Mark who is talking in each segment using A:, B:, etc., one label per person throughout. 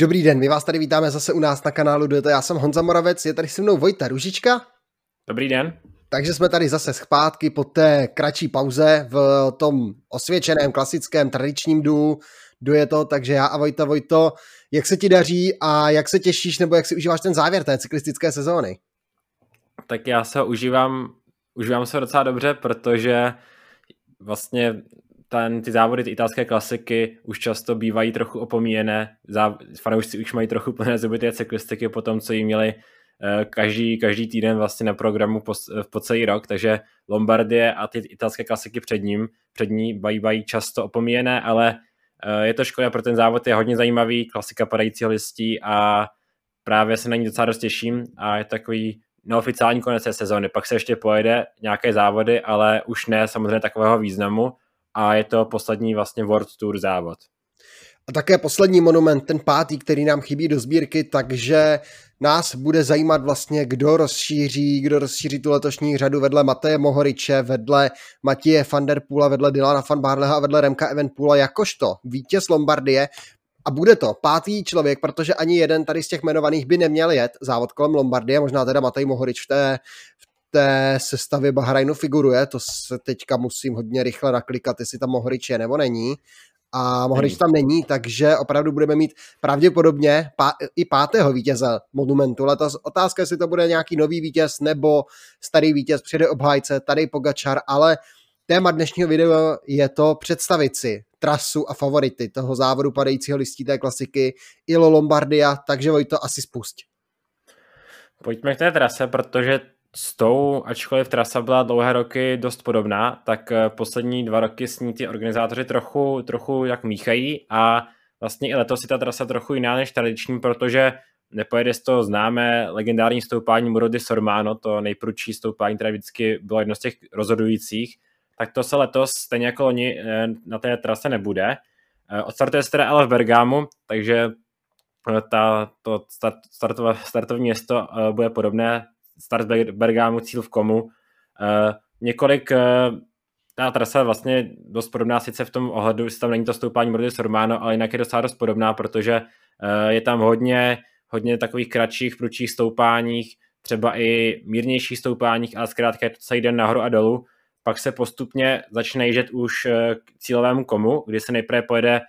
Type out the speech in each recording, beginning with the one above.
A: Dobrý den, my vás tady vítáme zase u nás na kanálu Dueto. Já jsem Honza Moravec, je tady se mnou Vojta Ružička.
B: Dobrý den.
A: Takže jsme tady zase zpátky po té kratší pauze v tom osvědčeném, klasickém, tradičním du, dueto, takže já a Vojta, Vojto, jak se ti daří a jak se těšíš nebo jak si užíváš ten závěr té cyklistické sezóny?
B: Tak já se užívám, užívám se docela dobře, protože vlastně ten, ty závody, ty italské klasiky už často bývají trochu opomíjené. Fanoušci už mají trochu plné zuby té cyklistiky po tom, co jí měli eh, každý, každý týden vlastně na programu po, po celý rok, takže Lombardie a ty italské klasiky před ním, před ní bývají často opomíjené, ale eh, je to škoda, pro ten závod je hodně zajímavý, klasika padajícího listí a právě se na ní docela dost těším a je takový neoficiální konec té sezóny. Pak se ještě pojede nějaké závody, ale už ne samozřejmě takového významu a je to poslední vlastně World Tour závod.
A: A také poslední monument, ten pátý, který nám chybí do sbírky, takže nás bude zajímat vlastně, kdo rozšíří, kdo rozšíří tu letošní řadu vedle Mateje Mohoriče, vedle Matěje van der Poola, vedle Dylana van Barleha a vedle Remka Evenpoola jakožto vítěz Lombardie. A bude to pátý člověk, protože ani jeden tady z těch jmenovaných by neměl jet závod kolem Lombardie, možná teda Matej Mohorič v té, v té sestavě Bahrajnu figuruje, to se teďka musím hodně rychle naklikat, jestli tam Mohorič je nebo není. A Mohorič tam není, takže opravdu budeme mít pravděpodobně pá, i pátého vítěze Monumentu. Letos otázka, jestli to bude nějaký nový vítěz nebo starý vítěz, přijde obhájce, tady Pogačar, ale téma dnešního videa je to představit si trasu a favority toho závodu padajícího listí té klasiky Ilo Lombardia, takže Vojto asi spust.
B: Pojďme k té trase, protože s tou, ačkoliv trasa byla dlouhé roky dost podobná, tak eh, poslední dva roky s ní ty organizátoři trochu, trochu jak míchají a vlastně i letos je ta trasa trochu jiná než tradiční, protože nepojede z toho známé legendární stoupání Murody Sormano, to nejprudší stoupání, které vždycky bylo jedno z těch rozhodujících, tak to se letos stejně jako oni eh, na té trase nebude. Eh, odstartuje se teda ale v Bergámu, takže ta, to start, startové, startovní město bude podobné start Bergámu, cíl v Komu. Uh, několik, uh, ta trasa vlastně dost podobná sice v tom ohledu, že tam není to stoupání Brody Sormano, ale jinak je docela dost podobná, protože uh, je tam hodně, hodně takových kratších, prudších stoupáních, třeba i mírnějších stoupáních, ale zkrátka je to celý den nahoru a dolů. Pak se postupně začne jíždět už k cílovému komu, kdy se nejprve pojede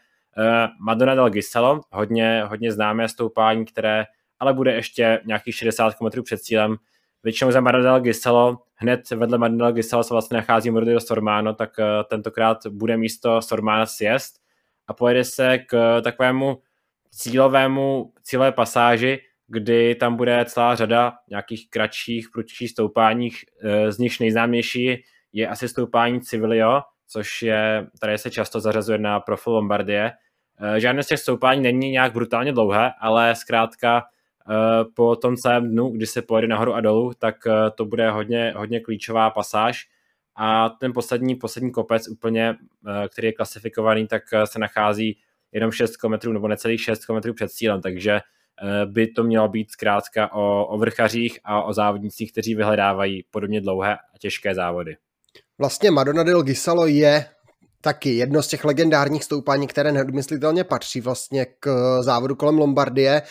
B: Madonna del Giselo, hodně, hodně známé stoupání, které ale bude ještě nějakých 60 km před cílem, většinou za Maradel Giselo, hned vedle Maradel Giselo se vlastně nachází Mordido Sormano, tak uh, tentokrát bude místo Sormana sjezd a pojede se k takovému cílovému, cílové pasáži, kdy tam bude celá řada nějakých kratších, prudších stoupáních, uh, z nichž nejznámější je asi stoupání Civilio, což je, tady se často zařazuje na profil Lombardie. Žádné z těch stoupání není nějak brutálně dlouhé, ale zkrátka Eh, po tom celém dnu, kdy se pojede nahoru a dolů, tak eh, to bude hodně, hodně klíčová pasáž. A ten poslední, poslední kopec úplně, eh, který je klasifikovaný, tak se nachází jenom 6 km nebo necelých 6 km před cílem, takže by to mělo být zkrátka o, o vrchařích a o závodnicích, kteří vyhledávají podobně dlouhé a těžké závody.
A: Vlastně Madonna del Gisalo je taky jedno z těch legendárních stoupání, které neodmyslitelně patří vlastně k závodu kolem Lombardie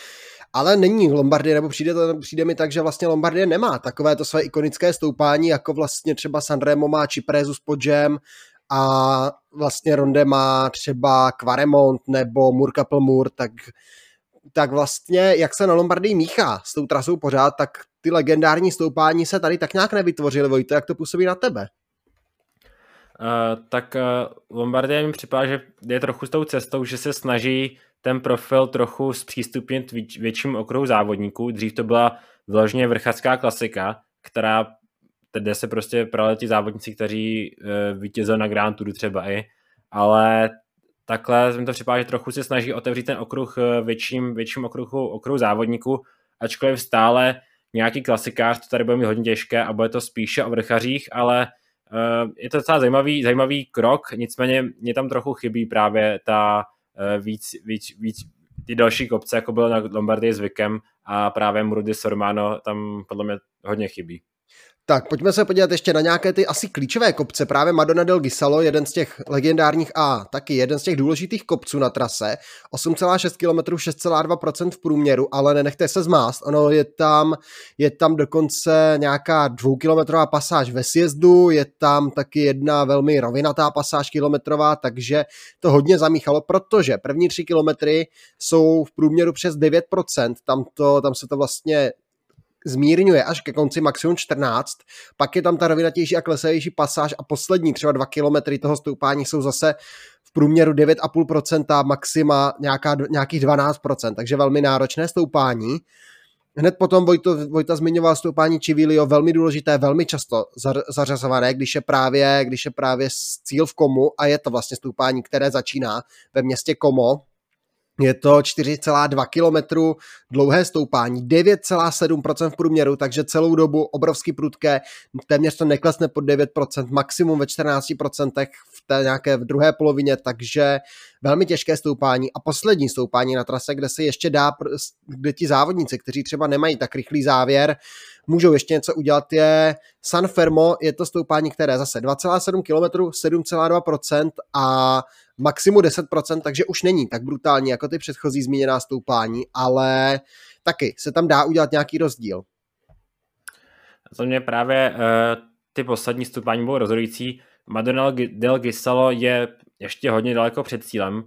A: ale není Lombardie, nebo přijde, to, přijde mi tak, že vlastně Lombardie nemá takové to své ikonické stoupání, jako vlastně třeba Sanremo má Ciprezu s Podžem a vlastně Ronde má třeba Quaremont nebo Murkapel Mur, tak, tak vlastně jak se na Lombardii míchá s tou trasou pořád, tak ty legendární stoupání se tady tak nějak nevytvořily, Vojto, jak to působí na tebe?
B: Uh, tak uh, Lombardie mi připadá, že je trochu s tou cestou, že se snaží ten profil trochu zpřístupnit větším okruhu závodníků. Dřív to byla vyloženě vrchařská klasika, která kde se prostě prali ti závodníci, kteří e, vítězili na Grand Touru třeba i, ale takhle mi to připadá, že trochu se snaží otevřít ten okruh e, větším, větším okruhu, okruhu závodníků, ačkoliv stále nějaký klasikář to tady bude mít hodně těžké a bude to spíše o vrchařích, ale e, je to docela zajímavý, zajímavý krok, nicméně mě tam trochu chybí právě ta Eh, víc, víc, víc ty další kopce, jako bylo na Lombardii zvykem a právě Murdy Sormano tam podle mě hodně chybí.
A: Tak, pojďme se podívat ještě na nějaké ty asi klíčové kopce. Právě Madonna del Gisalo, jeden z těch legendárních a taky jeden z těch důležitých kopců na trase. 8,6 km, 6,2% v průměru, ale nenechte se zmást. Ono je tam, je tam dokonce nějaká dvoukilometrová pasáž ve sjezdu, je tam taky jedna velmi rovinatá pasáž kilometrová, takže to hodně zamíchalo, protože první tři kilometry jsou v průměru přes 9%, tam, to, tam se to vlastně zmírňuje až ke konci maximum 14, pak je tam ta rovinatější a klesavější pasáž a poslední třeba dva kilometry toho stoupání jsou zase v průměru 9,5%, maxima nějaká, nějakých 12%, takže velmi náročné stoupání. Hned potom Vojto, Vojta zmiňoval stoupání Čivilio, velmi důležité, velmi často zařazované, když je právě, když je právě cíl v Komu a je to vlastně stoupání, které začíná ve městě Komo, je to 4,2 km dlouhé stoupání, 9,7% v průměru, takže celou dobu obrovský prudké, téměř to neklesne pod 9%, maximum ve 14% v té nějaké v druhé polovině, takže velmi těžké stoupání a poslední stoupání na trase, kde se ještě dá, kde ti závodníci, kteří třeba nemají tak rychlý závěr, můžou ještě něco udělat, je San Fermo, je to stoupání, které zase 2,7 km, 7,2% a maximum 10%, takže už není tak brutální jako ty předchozí zmíněná stoupání, ale taky se tam dá udělat nějaký rozdíl.
B: Za mě právě uh, ty poslední stoupání budou rozhodující. Madonna del Gisalo je ještě hodně daleko před cílem, uh,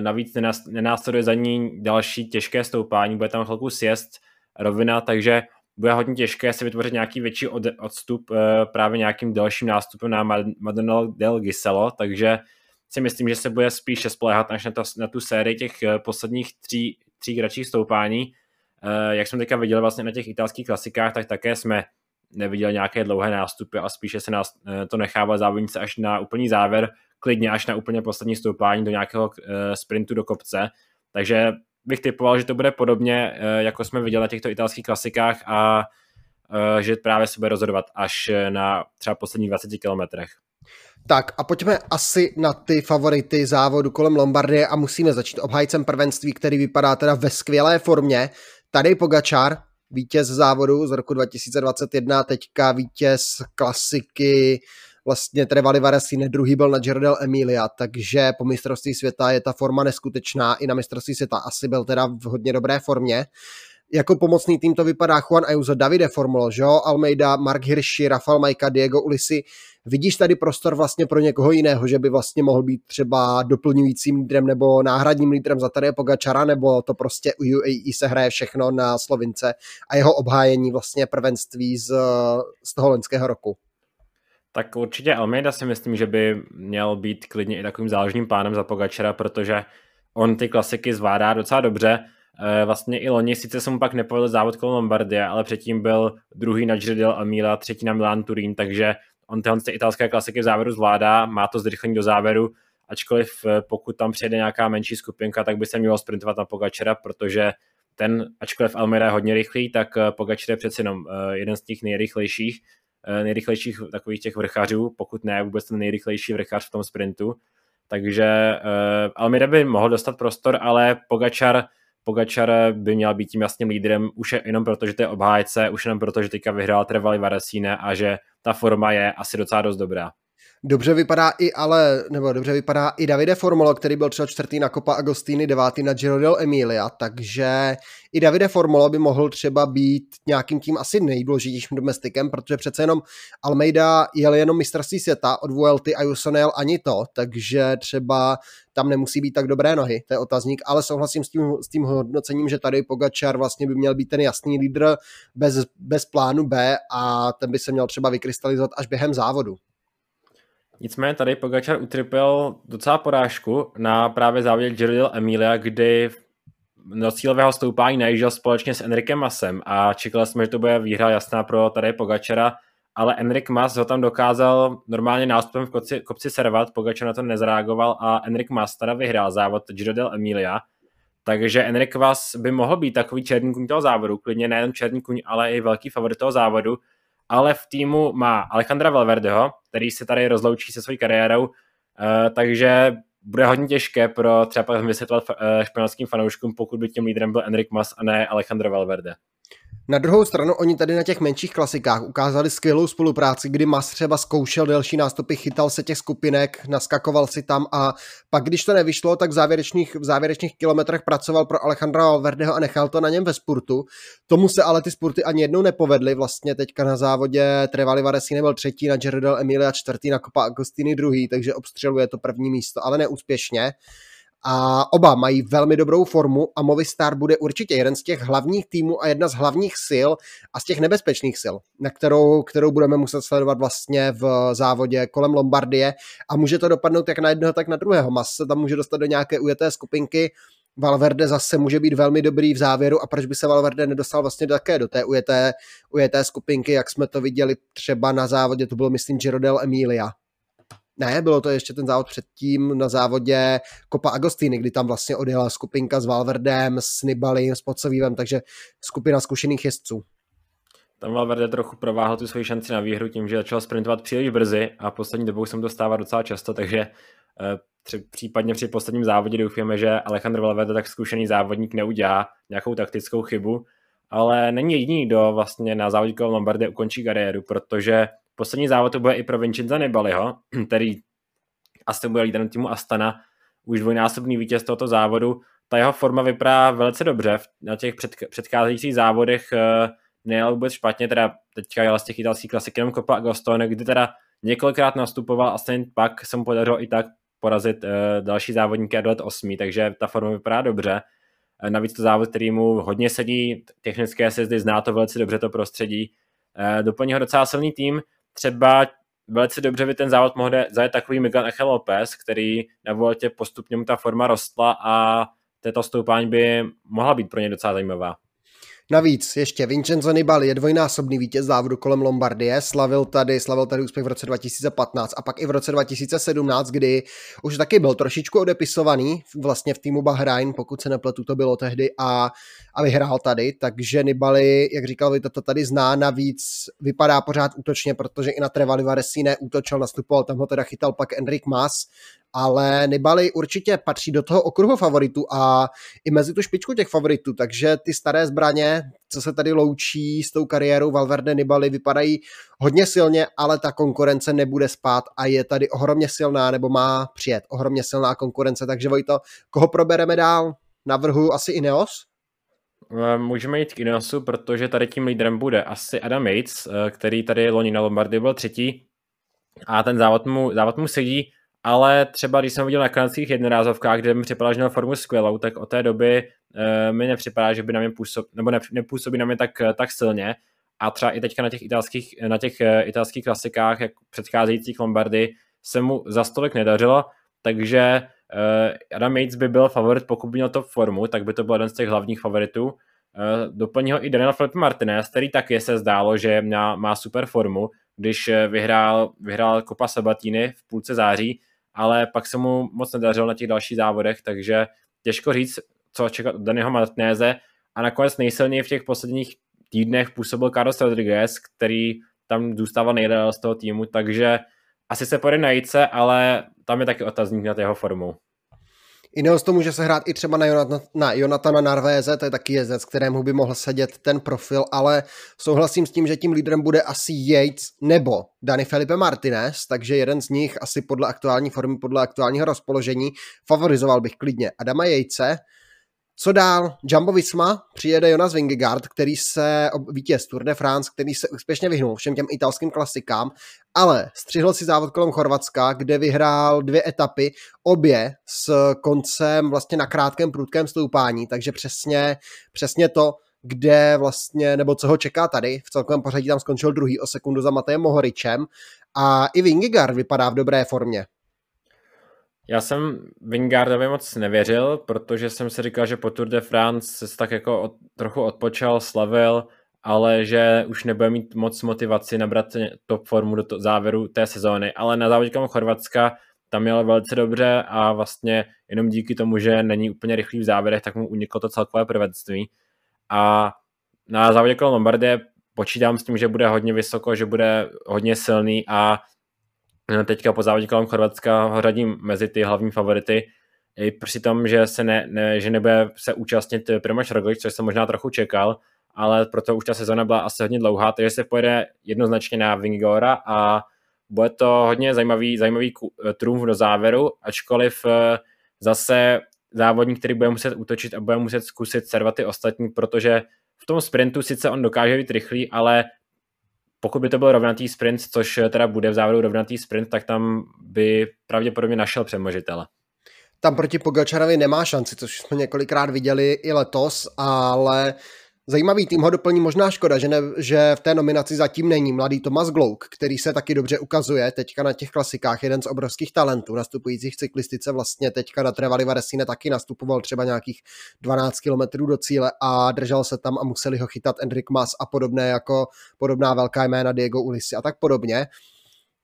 B: navíc nenásleduje za ní další těžké stoupání, bude tam chvilku sjezd, rovina, takže bude hodně těžké si vytvořit nějaký větší od, odstup uh, právě nějakým dalším nástupem na Madonna del Gisalo, takže si myslím, že se bude spíše spolehat až na, to, na tu sérii těch eh, posledních tří, tří kratších stoupání. Eh, jak jsme teďka viděli vlastně na těch italských klasikách, tak také jsme neviděli nějaké dlouhé nástupy a spíše se nás eh, to nechává závodnice až na úplný závěr, klidně až na úplně poslední stoupání do nějakého sprintu do kopce. Takže bych typoval, že to bude podobně, jako jsme viděli na těchto italských klasikách a že právě se bude rozhodovat až na třeba posledních 20 kilometrech.
A: Tak a pojďme asi na ty favority závodu kolem Lombardie a musíme začít obhájcem prvenství, který vypadá teda ve skvělé formě. Tady Pogačar, vítěz závodu z roku 2021, teďka vítěz klasiky vlastně Trevali Varesine, druhý byl na Girdel Emilia, takže po mistrovství světa je ta forma neskutečná, i na mistrovství světa asi byl teda v hodně dobré formě. Jako pomocný tým to vypadá Juan Ayuso, Davide Formulo, Jo, Almeida, Mark Hirschi, Rafael Majka, Diego Ulisi. Vidíš tady prostor vlastně pro někoho jiného, že by vlastně mohl být třeba doplňujícím lídrem nebo náhradním lídrem za tady Pogačara, nebo to prostě u UAE se hraje všechno na Slovince a jeho obhájení vlastně prvenství z, z toho loňského roku?
B: Tak určitě Almeida si myslím, že by měl být klidně i takovým záložním pánem za Pogačara, protože on ty klasiky zvládá docela dobře Eh, vlastně i loni, sice se mu pak nepovedl závod kolem Lombardie, ale předtím byl druhý na Girdel Amila, třetí na Milan Turín, takže on tyhle ty italské klasiky v závěru zvládá, má to zrychlení do závěru, ačkoliv eh, pokud tam přijede nějaká menší skupinka, tak by se mělo sprintovat na Pogačera, protože ten, ačkoliv Almira je hodně rychlý, tak eh, Pogačer je přeci jenom jeden z těch nejrychlejších, nejrychlejších takových těch vrchařů, pokud ne vůbec ten nejrychlejší vrchař v tom sprintu. Takže Almira by mohl dostat prostor, ale Pogačar Pogačar by měl být tím jasným lídrem už jenom proto, že to je obhájce, už jenom proto, že teďka vyhrál Trevali Varesine a že ta forma je asi docela dost dobrá.
A: Dobře vypadá i ale, nebo dobře vypadá i Davide Formolo, který byl třeba čtvrtý na Copa Agostini, devátý na Giro del Emilia, takže i Davide Formolo by mohl třeba být nějakým tím asi nejdůležitějším domestikem, protože přece jenom Almeida jel jenom mistrovství světa od Vuelty a Jusonel ani to, takže třeba tam nemusí být tak dobré nohy, to je otazník, ale souhlasím s tím, s tím hodnocením, že tady Pogačar vlastně by měl být ten jasný lídr bez, bez plánu B a ten by se měl třeba vykrystalizovat až během závodu.
B: Nicméně tady Pogačar utrpěl docela porážku na právě závodě Giro Emilia, kdy do cílového stoupání najížděl společně s Enrikem Masem a čekali jsme, že to bude výhra jasná pro tady Pogačara, ale Enrik Mas ho tam dokázal normálně nástupem v kopci, kopci servat, Pogačar na to nezareagoval a Enrik Mas teda vyhrál závod Giro del Emilia, takže Enrik Mas by mohl být takový černý kuň toho závodu, klidně nejen černý kuň, ale i velký favorit toho závodu, ale v týmu má Alejandra Valverdeho, který se tady rozloučí se svojí kariérou, uh, takže bude hodně těžké pro třeba vysvětlit uh, španělským fanouškům, pokud by tím lídrem byl Enric Mas a ne Alejandro Valverde.
A: Na druhou stranu oni tady na těch menších klasikách ukázali skvělou spolupráci, kdy Mas třeba zkoušel delší nástupy, chytal se těch skupinek, naskakoval si tam a pak, když to nevyšlo, tak v závěrečných, v závěrečných kilometrech pracoval pro Alejandra Valverdeho a nechal to na něm ve spurtu. Tomu se ale ty spurty ani jednou nepovedly. Vlastně teďka na závodě Trevali Varesi nebyl třetí, na Jaredel Emilia čtvrtý, na Copa Agostini druhý, takže obstřeluje to první místo, ale neúspěšně a oba mají velmi dobrou formu a Movistar bude určitě jeden z těch hlavních týmů a jedna z hlavních sil a z těch nebezpečných sil, na kterou, kterou budeme muset sledovat vlastně v závodě kolem Lombardie. A může to dopadnout jak na jednoho, tak na druhého. Mas se tam může dostat do nějaké ujeté skupinky, Valverde zase může být velmi dobrý v závěru. A proč by se Valverde nedostal vlastně také do té ujeté, ujeté skupinky, jak jsme to viděli třeba na závodě, to bylo myslím Giro del Emilia, ne, bylo to ještě ten závod předtím na závodě Copa Agostini, kdy tam vlastně odjela skupinka s Valverdem, s Nibalim, s Pocovívem, takže skupina zkušených jezdců.
B: Tam Valverde trochu prováhl tu svoji šanci na výhru tím, že začal sprintovat příliš brzy a poslední dobou jsem dostával docela často, takže eh, tři, případně při posledním závodě doufáme, že Alejandro Valverde tak zkušený závodník neudělá nějakou taktickou chybu, ale není jediný, kdo vlastně na závodě Lombardie ukončí kariéru, protože Poslední závod to bude i pro Vincenza Nibaliho, který asi bude lídrem týmu Astana, už dvojnásobný vítěz tohoto závodu. Ta jeho forma vypadá velice dobře. Na těch před, předcházejících závodech uh, nejel vůbec špatně, teda teďka jel z těch italských klasik jenom Copa Agostone, kdy teda několikrát nastupoval a stejně pak se mu podařilo i tak porazit uh, další závodníky a dolet osmý, takže ta forma vypadá dobře. Uh, navíc to závod, který mu hodně sedí, technické sezdy, zná to velice dobře to prostředí. Doplní ho docela silný tým, třeba velice dobře by ten závod mohl zajet takový Miguel Echel Lopez, který na Vueltě postupně mu ta forma rostla a této stoupání by mohla být pro ně docela zajímavá.
A: Navíc ještě Vincenzo Nibali je dvojnásobný vítěz závodu kolem Lombardie, slavil tady, slavil tady úspěch v roce 2015 a pak i v roce 2017, kdy už taky byl trošičku odepisovaný vlastně v týmu Bahrain, pokud se nepletu, to bylo tehdy a, a vyhrál tady, takže Nibali, jak říkal vy, to tady zná, navíc vypadá pořád útočně, protože i na Trevali Varesi neútočil, nastupoval, tam ho teda chytal pak Enric Mas ale Nibali určitě patří do toho okruhu favoritů a i mezi tu špičku těch favoritů, takže ty staré zbraně, co se tady loučí s tou kariérou Valverde Nibali, vypadají hodně silně, ale ta konkurence nebude spát a je tady ohromně silná, nebo má přijet ohromně silná konkurence, takže Vojto, koho probereme dál? Navrhu asi Ineos?
B: Eh, můžeme jít k Ineosu, protože tady tím lídrem bude asi Adam Yates, eh, který tady loni na Lombardy byl třetí a ten závod mu, závod mu sedí ale třeba když jsem viděl na kanadských jednorázovkách, kde mi připadá, že měl formu skvělou, tak od té doby uh, mi nepřipadá, že by na mě působ, nebo ne, nepůsobí na mě tak, tak silně. A třeba i teďka na těch italských, na těch italských klasikách, jak předcházejících Lombardy, se mu za stolik nedařilo, takže uh, Adam Yates by byl favorit, pokud by měl to formu, tak by to byl jeden z těch hlavních favoritů. Uh, doplní ho i Daniel Felipe Martinez, který taky se zdálo, že má, má super formu, když vyhrál, vyhrál Copa Sabatini v půlce září, ale pak se mu moc nedařilo na těch dalších závodech, takže těžko říct, co čekat od Daniho Martinéze a nakonec nejsilněji v těch posledních týdnech působil Carlos Rodriguez, který tam zůstával nejdéle z toho týmu, takže asi se pojde na jíce, ale tam je taky otazník na jeho formu.
A: Ineos to může se hrát i třeba na, Jonatana, na Jonatana Narvéze, to je taky jezdec, kterému by mohl sedět ten profil, ale souhlasím s tím, že tím lídrem bude asi Yates nebo Dani Felipe Martinez, takže jeden z nich asi podle aktuální formy, podle aktuálního rozpoložení favorizoval bych klidně Adama Jejce, co dál? Jumbo Visma přijede Jonas Vingegaard, který se, vítěz Tour de France, který se úspěšně vyhnul všem těm italským klasikám, ale střihl si závod kolem Chorvatska, kde vyhrál dvě etapy, obě s koncem vlastně na krátkém prudkém stoupání, takže přesně, přesně to, kde vlastně, nebo co ho čeká tady, v celkovém pořadí tam skončil druhý o sekundu za Matejem Mohoričem a i Vingegaard vypadá v dobré formě.
B: Já jsem Vingardovi moc nevěřil, protože jsem si říkal, že po Tour de France se tak jako od, trochu odpočal, slavil, ale že už nebude mít moc motivaci nabrat top formu do to, závěru té sezóny. Ale na závodě Chorvatska tam měl velice dobře a vlastně jenom díky tomu, že není úplně rychlý v závěrech, tak mu uniklo to celkové prvenství. A na závodě kolem Lombardie počítám s tím, že bude hodně vysoko, že bude hodně silný a teďka po závodě kolem Chorvatska ho řadím mezi ty hlavní favority, i při tom, že, se ne, ne, že nebude se účastnit Primož Roglič, což jsem možná trochu čekal, ale proto už ta sezona byla asi hodně dlouhá, takže se pojede jednoznačně na Vingora a bude to hodně zajímavý, zajímavý trumf do závěru, ačkoliv zase závodník, který bude muset útočit a bude muset zkusit servat ty ostatní, protože v tom sprintu sice on dokáže být rychlý, ale pokud by to byl rovnatý sprint, což teda bude v závěru rovnatý sprint, tak tam by pravděpodobně našel přemožitele.
A: Tam proti Pogačarovi nemá šanci, což jsme několikrát viděli i letos, ale Zajímavý tým ho doplní možná škoda, že, ne, že v té nominaci zatím není mladý Tomas Glouk, který se taky dobře ukazuje teďka na těch klasikách, jeden z obrovských talentů nastupujících v cyklistice, vlastně teďka na Trevali Varesine taky nastupoval třeba nějakých 12 km do cíle a držel se tam a museli ho chytat Enric Mas a podobné jako podobná velká jména Diego Ulisi a tak podobně.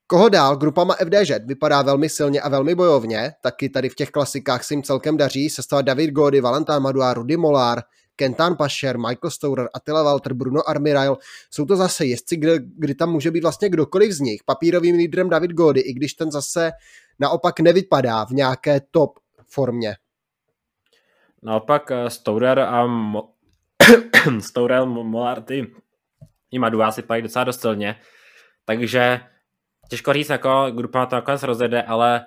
A: Koho dál? Grupa má FDŽ vypadá velmi silně a velmi bojovně, taky tady v těch klasikách se jim celkem daří, sestava David Gody, Valentin Madua, Rudy Molar, Kentan Pasher, Michael Stourer, Attila Walter, Bruno Armirail, jsou to zase jezdci, kdy, kdy tam může být vlastně kdokoliv z nich. Papírovým lídrem David Gody, i když ten zase naopak nevypadá v nějaké top formě.
B: Naopak eh, Stourer a Mo- Stourer, Molarty i Madu si pají docela dost silně, takže těžko říct, jako grupa to nakonec rozjede, ale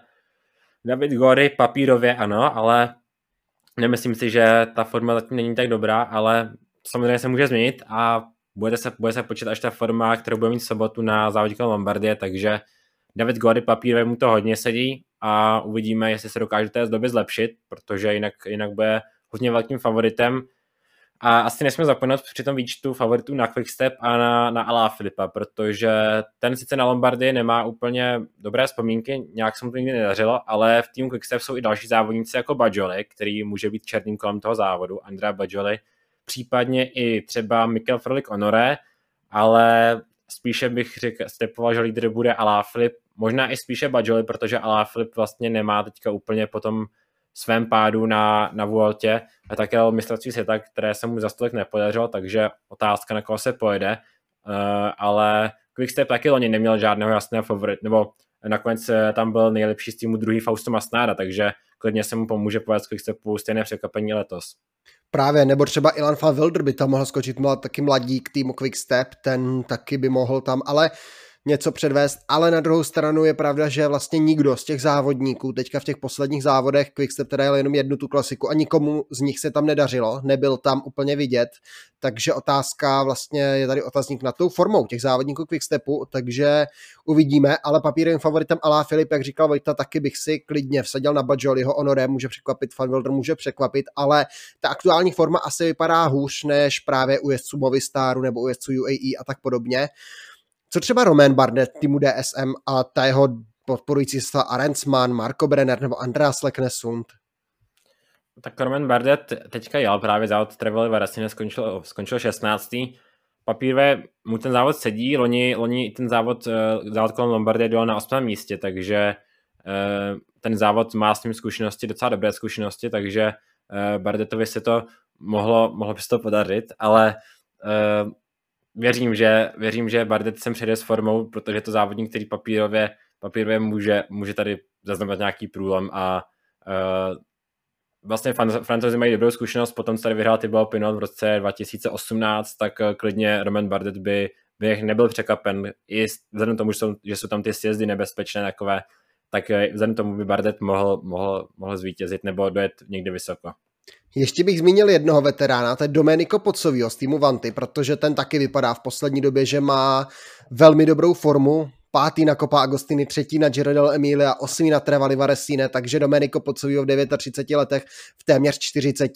B: David Gory papírově ano, ale Nemyslím si, že ta forma zatím není tak dobrá, ale samozřejmě se může změnit a bude se, bude se počítat až ta forma, kterou bude mít sobotu na závodě Lombardie, takže David Gody papírově mu to hodně sedí a uvidíme, jestli se dokáže té doby zlepšit, protože jinak, jinak bude hodně velkým favoritem a asi nesmíme zapomenout při tom výčtu favoritů na Quickstep a na, na Alá Filipa, protože ten sice na Lombardii nemá úplně dobré vzpomínky, nějak se mu to nikdy nedařilo, ale v týmu Quickstep jsou i další závodníci jako Bajoli, který může být černým kolem toho závodu, Andrea Bajoli, případně i třeba Mikel Frolik Honoré, ale spíše bych řekl, stepoval, že lídr bude Alá Filip, možná i spíše Bajoli, protože Alá Filip vlastně nemá teďka úplně potom svém pádu na, na Vueltě a také mistrovství světa, které se mu za stolik nepodařilo, takže otázka, na koho se pojede, uh, ale Quickstep taky loni neměl žádného jasného favorit, nebo nakonec eh, tam byl nejlepší z týmu druhý Fausto Masnáda, takže klidně se mu pomůže povést Quickstepu stejné překvapení letos.
A: Právě, nebo třeba Ilan van Wilder by tam mohl skočit, mlad, taky mladík týmu Quickstep, ten taky by mohl tam, ale uh, něco předvést, ale na druhou stranu je pravda, že vlastně nikdo z těch závodníků teďka v těch posledních závodech Quickstep teda jel jenom jednu tu klasiku a nikomu z nich se tam nedařilo, nebyl tam úplně vidět, takže otázka vlastně je tady otazník na tou formou těch závodníků Quickstepu, takže uvidíme, ale papírovým favoritem Alá Filip, jak říkal Vojta, taky bych si klidně vsadil na Bajoliho, Honoré může překvapit, Fanwilder může překvapit, ale ta aktuální forma asi vypadá hůř než právě u jezdců Movistaru nebo u jezdců UAE a tak podobně. Co třeba Roman Bardet týmu DSM a ta jeho podporující se Arensman, Marco Brenner nebo Andreas Leknesund?
B: Tak Roman Bardet teďka jel právě závod Travel Varasine skončil, skončil 16. Papírové mu ten závod sedí, loni, loni ten závod, eh, závod kolem Lombardie byl na 8. místě, takže eh, ten závod má s ním zkušenosti, docela dobré zkušenosti, takže eh, Bardetovi se to mohlo, mohlo by se to podařit, ale věřím, že, věřím, že Bardet sem přijde s formou, protože to závodník, který papírově, papírově může, může tady zaznamenat nějaký průlom a uh, vlastně francouzi mají dobrou zkušenost, potom tady vyhrál Thibaut Pinot v roce 2018, tak uh, klidně Roman Bardet by, by nebyl překvapen, i vzhledem tomu, že jsou, že jsou tam ty sjezdy nebezpečné takové, tak uh, vzhledem tomu by Bardet mohl, mohl, mohl zvítězit nebo dojet někde vysoko.
A: Ještě bych zmínil jednoho veterána, to je Domenico Pozzovio z týmu Vanty, protože ten taky vypadá v poslední době, že má velmi dobrou formu, pátý na Copa Agostini, třetí na Giro del Emilia, osmý na Trevali Varesine, takže Domenico Pozzovio v 39 letech, v téměř 40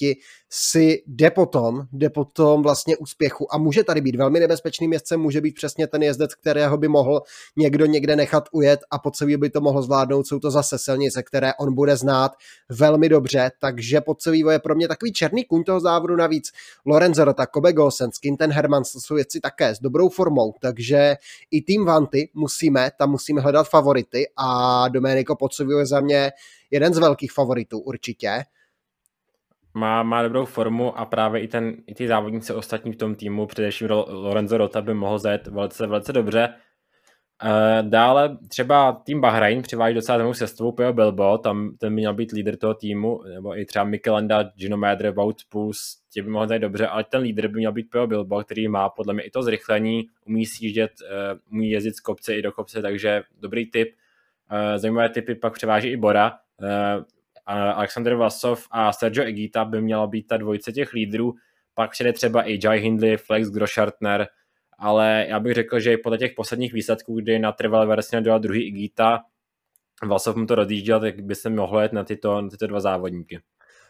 A: si jde potom, jde potom vlastně úspěchu a může tady být velmi nebezpečným jezdcem, může být přesně ten jezdec, kterého by mohl někdo někde nechat ujet a Pozzovio by to mohl zvládnout, jsou to zase silnice, které on bude znát velmi dobře, takže Pozzovio je pro mě takový černý kůň toho závodu navíc. Lorenzo Rota, Kobe Golsen, Skinten Hermans, to jsou jezdci také s dobrou formou, takže i tým Vanty musí musíme, tam musíme hledat favority a Domenico Pozzovio je za mě jeden z velkých favoritů určitě.
B: Má, má dobrou formu a právě i, ten, i ty závodníci ostatní v tom týmu, především Lorenzo Rota by mohl zajet velice, velice dobře. Dále třeba tým Bahrain přivádí docela novou sestavu Pio Bilbo, tam ten měl být lídr toho týmu, nebo i třeba Mikelanda, Gino Madre, Wout Puls, tě by mohl být dobře, ale ten lídr by měl být Pio Bilbo, který má podle mě i to zrychlení, umí sjíždět, umí jezdit z kopce i do kopce, takže dobrý tip. Zajímavé typy pak převáží i Bora, Alexander Vlasov a Sergio Egita by měla být ta dvojice těch lídrů, pak přijde třeba i Jai Hindley, Flex Groschartner, ale já bych řekl, že i podle těch posledních výsledků, kdy na trvalé verzi dělal druhý Igita, Vlasov mu to rozjížděl, tak by se mohlo jet na tyto, na tyto dva závodníky.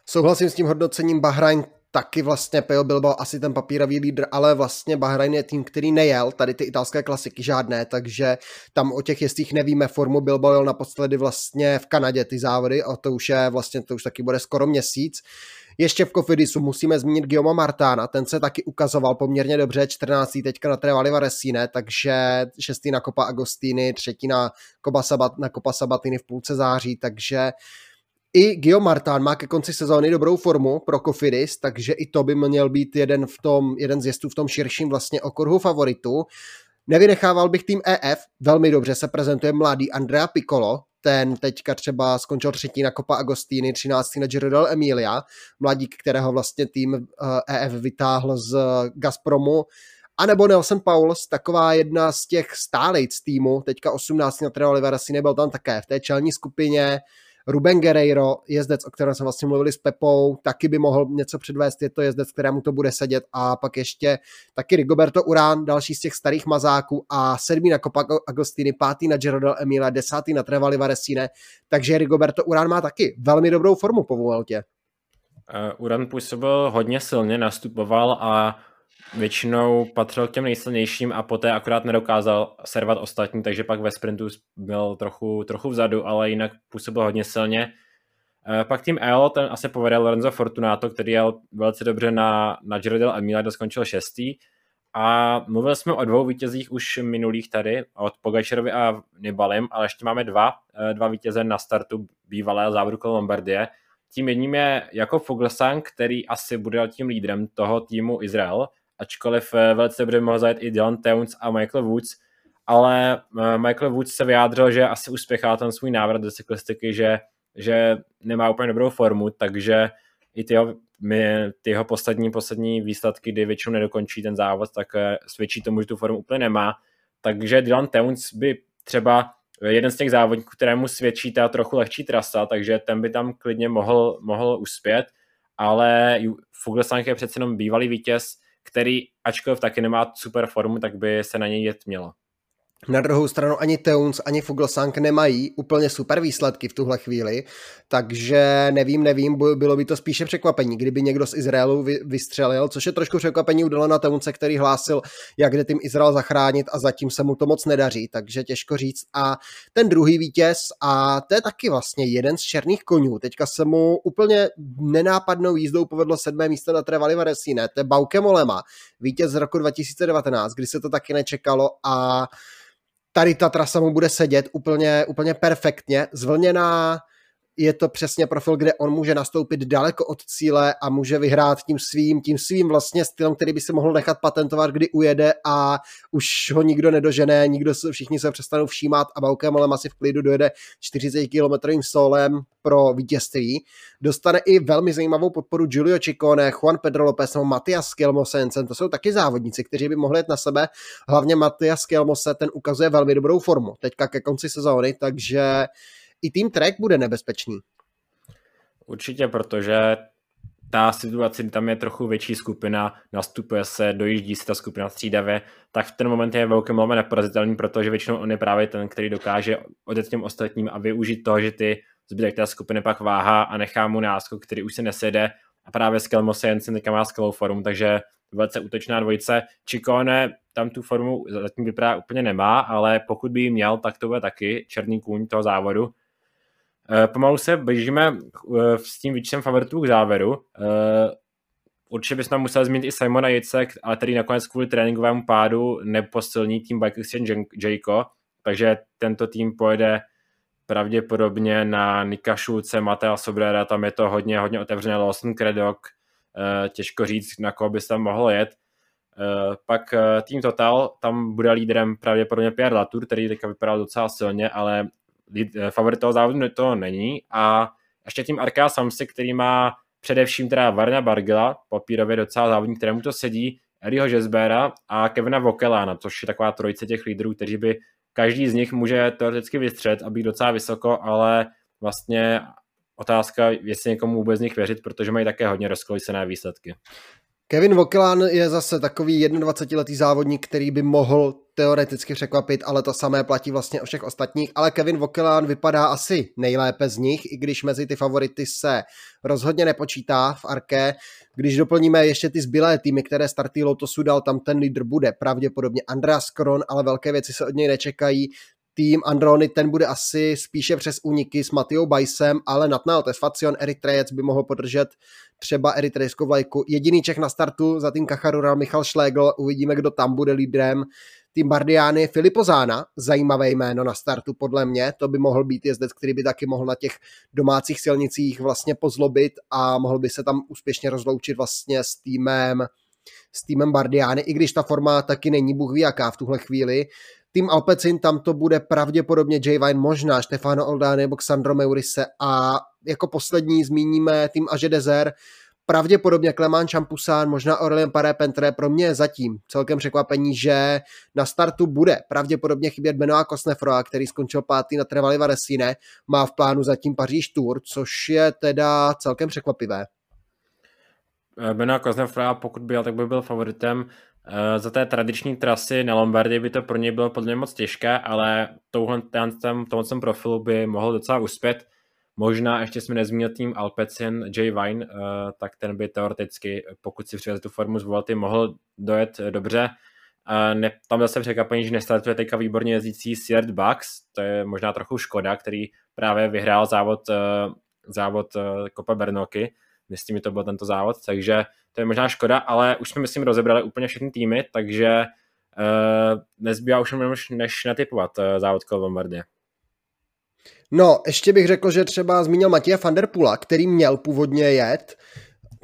A: Souhlasím s tím hodnocením Bahrain taky vlastně Peo Bilbao asi ten papírový lídr, ale vlastně Bahrain je tým, který nejel, tady ty italské klasiky žádné, takže tam o těch jestích nevíme, formu Bilbao jel naposledy vlastně v Kanadě ty závody a to už je vlastně, to už taky bude skoro měsíc. Ještě v Kofidisu musíme zmínit Guillaume Martána, ten se taky ukazoval poměrně dobře, 14. teďka na Trevali Varesine, takže šestý na Copa Agostini, třetí na Copa, Sabat, na Copa Sabatini v půlce září, takže i Gio Martán má ke konci sezóny dobrou formu pro Kofidis, takže i to by měl být jeden, v tom, jeden z jezdů v tom širším vlastně okruhu favoritů. Nevynechával bych tým EF, velmi dobře se prezentuje mladý Andrea Piccolo, ten teďka třeba skončil třetí na Copa Agostini, třináctý na Giro del Emilia, mladík, kterého vlastně tým EF vytáhl z Gazpromu, a nebo Nelson Pauls, taková jedna z těch stálejc týmu, teďka 18 na Treo Oliverasi nebyl tam také. V té čelní skupině, Ruben Guerreiro, jezdec, o kterém jsme vlastně mluvili s Pepou, taky by mohl něco předvést, je to jezdec, kterému to bude sedět. A pak ještě taky Rigoberto Urán, další z těch starých mazáků. A sedmý na Copa Agostini, pátý na Giro del Emile, desátý na Trevali Varesine, takže Rigoberto Urán má taky velmi dobrou formu po Vueltě.
B: Uh, Uran působil hodně silně, nastupoval a většinou patřil k těm nejsilnějším a poté akorát nedokázal servat ostatní, takže pak ve sprintu byl trochu, trochu vzadu, ale jinak působil hodně silně. Eh, pak tým L, ten asi povede Lorenzo Fortunato, který jel velice dobře na, na Giro del Emilia, skončil šestý. A mluvili jsme o dvou vítězích už minulých tady, od Pogačerovi a Nibalim, ale ještě máme dva, eh, dva vítěze na startu bývalé závodu kolem Lombardie. Tím jedním je jako Fuglsang, který asi bude tím lídrem toho týmu Izrael, ačkoliv eh, velice dobře mohl zajet i Dylan Towns a Michael Woods, ale eh, Michael Woods se vyjádřil, že asi uspěchá ten svůj návrat do cyklistiky, že, že nemá úplně dobrou formu, takže i ty jeho, my, ty jeho poslední, poslední výsledky, kdy většinou nedokončí ten závod, tak eh, svědčí tomu, že tu formu úplně nemá. Takže Dylan Towns by třeba jeden z těch závodníků, kterému svědčí ta trochu lehčí trasa, takže ten by tam klidně mohl, mohl uspět, ale Fuglsang je přece jenom bývalý vítěz, který ačkoliv taky nemá super formu, tak by se na něj jet mělo.
A: Na druhou stranu ani Teuns, ani Fuglsang nemají úplně super výsledky v tuhle chvíli, takže nevím, nevím, bylo by to spíše překvapení, kdyby někdo z Izraelu vystřelil, což je trošku překvapení u na Teunce, který hlásil, jak jde tým Izrael zachránit a zatím se mu to moc nedaří, takže těžko říct. A ten druhý vítěz, a to je taky vlastně jeden z černých konňů, teďka se mu úplně nenápadnou jízdou povedlo sedmé místo na Trevali Varesine, to je Bauke Molema, vítěz z roku 2019, kdy se to taky nečekalo a tady ta trasa mu bude sedět úplně, úplně perfektně, zvlněná, je to přesně profil, kde on může nastoupit daleko od cíle a může vyhrát tím svým, tím svým vlastně stylem, který by si mohl nechat patentovat, kdy ujede a už ho nikdo nedožené, nikdo se, všichni se přestanou všímat a Baukem ale asi v klidu dojede 40 km solem pro vítězství. Dostane i velmi zajímavou podporu Giulio Ciccone, Juan Pedro Lopez nebo Matias Kelmosensen, to jsou taky závodníci, kteří by mohli jít na sebe. Hlavně Matias Kelmose, ten ukazuje velmi dobrou formu teďka ke konci sezóny, takže i tým Trek bude nebezpečný.
B: Určitě, protože ta situace, kdy tam je trochu větší skupina, nastupuje se, dojíždí si ta skupina střídavě, tak v ten moment je velký moment neporazitelný, protože většinou on je právě ten, který dokáže odjet těm ostatním a využít toho, že ty zbytek té skupiny pak váhá a nechá mu náskok, který už se nesede a právě Skelmose Jensen teďka má skvělou formu, takže velice útočná dvojice. Čikone tam tu formu zatím vypadá úplně nemá, ale pokud by ji měl, tak to bude taky černý kůň toho závodu pomalu se blížíme eh, s tím výčtem favoritů k závěru. Eh, určitě bychom museli zmínit i Simona Jice, ale který nakonec kvůli tréninkovému pádu neposilní tým Bike Exchange Jayco, takže tento tým pojede pravděpodobně na Nika Šulce, Matea Sobrera, tam je to hodně, hodně otevřené, Lawson Craddock, těžko říct, na koho by se tam mohlo jet. pak tým Total, tam bude lídrem pravděpodobně Pierre Latour, který teďka vypadal docela silně, ale favorit toho závodu to není. A ještě tým Arka Samsi, který má především teda Varna Bargela, papírově docela závodník, kterému to sedí, Eddieho Žezbera a Kevina Vokelána, což je taková trojice těch lídrů, kteří by každý z nich může teoreticky vystřet a být docela vysoko, ale vlastně otázka, jestli někomu vůbec z nich věřit, protože mají také hodně rozkolísené výsledky.
A: Kevin Vokelán je zase takový 21-letý závodník, který by mohl teoreticky překvapit, ale to samé platí vlastně o všech ostatních. Ale Kevin Vokelán vypadá asi nejlépe z nich, i když mezi ty favority se rozhodně nepočítá v Arke. Když doplníme ještě ty zbylé týmy, které starty Lotusu dal, tam ten lídr bude pravděpodobně Andreas Kron, ale velké věci se od něj nečekají tým Androny, ten bude asi spíše přes úniky s Matějou Bajsem, ale Natnael Tesfacion, Eritrejec by mohl podržet třeba eritrejskou vlajku. Jediný Čech na startu za tým Kacharural Michal Šlegl, uvidíme, kdo tam bude lídrem. Tým Bardiány Filipo Zána, zajímavé jméno na startu podle mě, to by mohl být jezdec, který by taky mohl na těch domácích silnicích vlastně pozlobit a mohl by se tam úspěšně rozloučit vlastně s týmem s týmem Bardiány, i když ta forma taky není bůh jaká v tuhle chvíli. Tým Alpecin, tam to bude pravděpodobně Jay Vine, možná Stefano Oldane nebo Xandro Meurise a jako poslední zmíníme tým Aže Dezer, pravděpodobně Clement Champusán, možná Aurelien Paré Pentre, pro mě je zatím celkem překvapení, že na startu bude pravděpodobně chybět Benoit Kosnefroa, který skončil pátý na Trevali Varesine, má v plánu zatím Paříž Tour, což je teda celkem překvapivé.
B: Benoit Kosnefroa, pokud byl, tak by byl favoritem. Eh, za té tradiční trasy na Lombardii by to pro něj bylo podle mě moc těžké, ale touhle, tomhle profilu by mohl docela uspět. Možná ještě jsme nezmínil tým Alpecin, Jay Vine, uh, tak ten by teoreticky, pokud si přiveze tu formu z Vuelty, mohl dojet dobře. Uh, ne, tam zase překvapení, že nestartuje teďka výborně jezdící Seared Bucks, to je možná trochu škoda, který právě vyhrál závod, závod Copa Bernoky, myslím, že to byl tento závod, takže to je možná škoda, ale už jsme, myslím, rozebrali úplně všechny týmy, takže uh, nezbývá už než, než natypovat uh, závod kolo Lombardie.
A: No, ještě bych řekl, že třeba zmínil Matěje van der Pula, který měl původně jet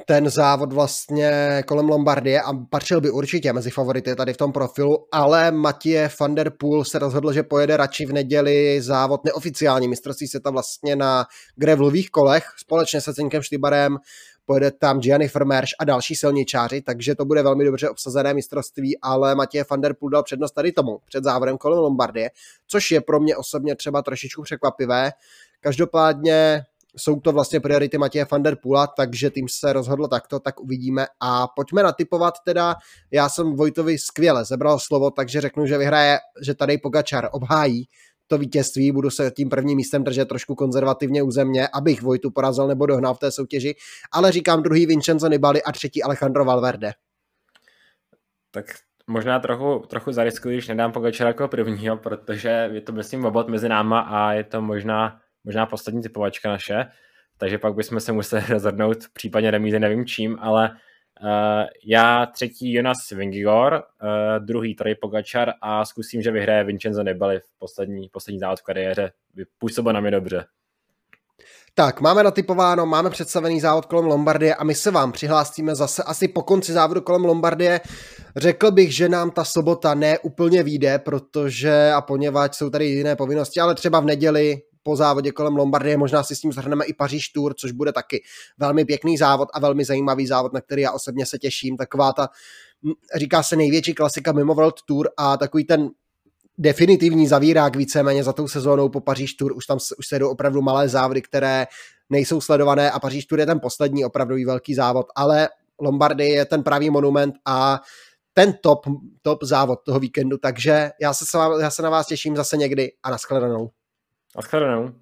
A: ten závod vlastně kolem Lombardie a patřil by určitě mezi favority tady v tom profilu, ale Matěje van der Poel se rozhodl, že pojede radši v neděli závod neoficiální mistrovství světa vlastně na grevlových kolech společně se Cenkem Štybarem pojede tam Gianni Vermeersch a další silničáři, takže to bude velmi dobře obsazené mistrovství, ale Matěj van der Poel dal přednost tady tomu před závodem kolem Lombardie, což je pro mě osobně třeba trošičku překvapivé. Každopádně jsou to vlastně priority Matěje van der Pula, takže tým se rozhodl takto, tak uvidíme a pojďme natypovat teda, já jsem Vojtovi skvěle zebral slovo, takže řeknu, že vyhraje, že tady Pogačar obhájí to vítězství, budu se tím prvním místem držet trošku konzervativně u země, abych Vojtu porazil nebo dohnal v té soutěži, ale říkám druhý Vincenzo Nibali a třetí Alejandro Valverde.
B: Tak možná trochu, trochu zariskuji, když nedám Pogačara jako prvního, protože je to myslím obod mezi náma a je to možná, možná poslední typovačka naše, takže pak bychom se museli rozhodnout, případně remízy nevím čím, ale Uh, já třetí Jonas Vingigor, uh, druhý Troj Pogačar a zkusím, že vyhraje Vincenzo Nibali v poslední, poslední závod v kariéře. Působil na mě dobře.
A: Tak, máme natypováno, máme představený závod kolem Lombardie a my se vám přihlásíme zase asi po konci závodu kolem Lombardie. Řekl bych, že nám ta sobota ne úplně vyjde, protože a poněvadž jsou tady jiné povinnosti, ale třeba v neděli po závodě kolem Lombardie, možná si s tím zhrneme i Paříž Tour, což bude taky velmi pěkný závod a velmi zajímavý závod, na který já osobně se těším. Taková ta, říká se největší klasika mimo World Tour a takový ten definitivní zavírák víceméně za tou sezónou po Paříž Tour, už tam už se jdou opravdu malé závody, které nejsou sledované a Paříž Tour je ten poslední opravdový velký závod, ale Lombardie je ten pravý monument a ten top, top závod toho víkendu, takže já se, já se na vás těším zase někdy a nashledanou.
B: Naschledanou.